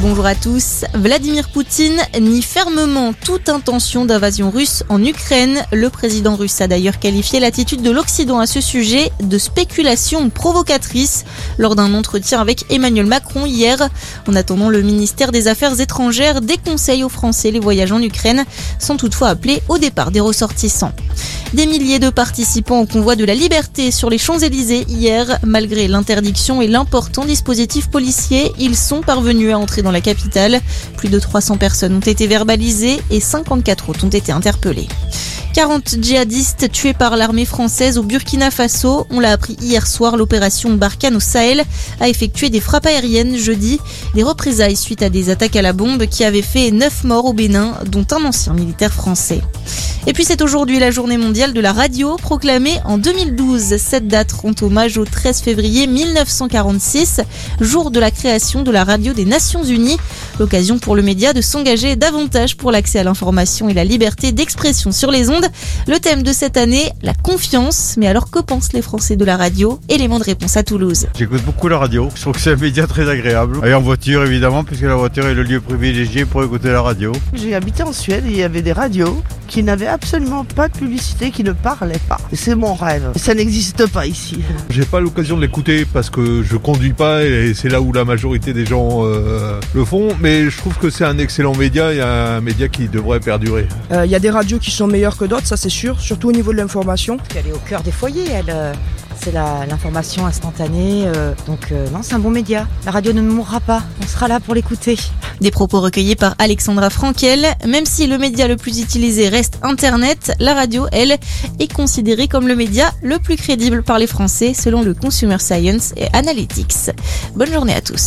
Bonjour à tous. Vladimir Poutine nie fermement toute intention d'invasion russe en Ukraine. Le président russe a d'ailleurs qualifié l'attitude de l'Occident à ce sujet de spéculation provocatrice lors d'un entretien avec Emmanuel Macron hier. En attendant, le ministère des Affaires étrangères déconseille aux Français les voyages en Ukraine, sans toutefois appeler au départ des ressortissants. Des milliers de participants au convoi de la liberté sur les Champs-Élysées hier. Malgré l'interdiction et l'important dispositif policier, ils sont parvenus à entrer dans la capitale. Plus de 300 personnes ont été verbalisées et 54 autres ont été interpellées. 40 djihadistes tués par l'armée française au Burkina Faso. On l'a appris hier soir, l'opération Barkhane au Sahel a effectué des frappes aériennes jeudi. Des représailles suite à des attaques à la bombe qui avaient fait 9 morts au Bénin, dont un ancien militaire français. Et puis c'est aujourd'hui la journée mondiale de la radio, proclamée en 2012. Cette date rend hommage au 13 février 1946, jour de la création de la radio des Nations Unies. L'occasion pour le média de s'engager davantage pour l'accès à l'information et la liberté d'expression sur les ondes. Le thème de cette année, la confiance. Mais alors que pensent les Français de la radio? Élément de réponse à Toulouse. J'écoute beaucoup la radio, je trouve que c'est un média très agréable. Et en voiture évidemment, puisque la voiture est le lieu privilégié pour écouter la radio. J'ai habité en Suède et il y avait des radios qui n'avaient absolument pas de publicité, qui ne parlaient pas. C'est mon rêve. Ça n'existe pas ici. J'ai pas l'occasion de l'écouter parce que je conduis pas et c'est là où la majorité des gens euh, le font. Mais je trouve que c'est un excellent média et un média qui devrait perdurer. Il euh, y a des radios qui sont meilleures que d'autres, ça c'est sûr, surtout au niveau de l'information. Elle est au cœur des foyers, elle. Euh, c'est l'information instantanée. donc non, c'est un bon média. La radio ne mourra pas. On sera là pour l'écouter. Des propos recueillis par Alexandra Frankel. Même si le média le plus utilisé reste Internet, la radio, elle, est considérée comme le média le plus crédible par les Français selon le Consumer Science et Analytics. Bonne journée à tous.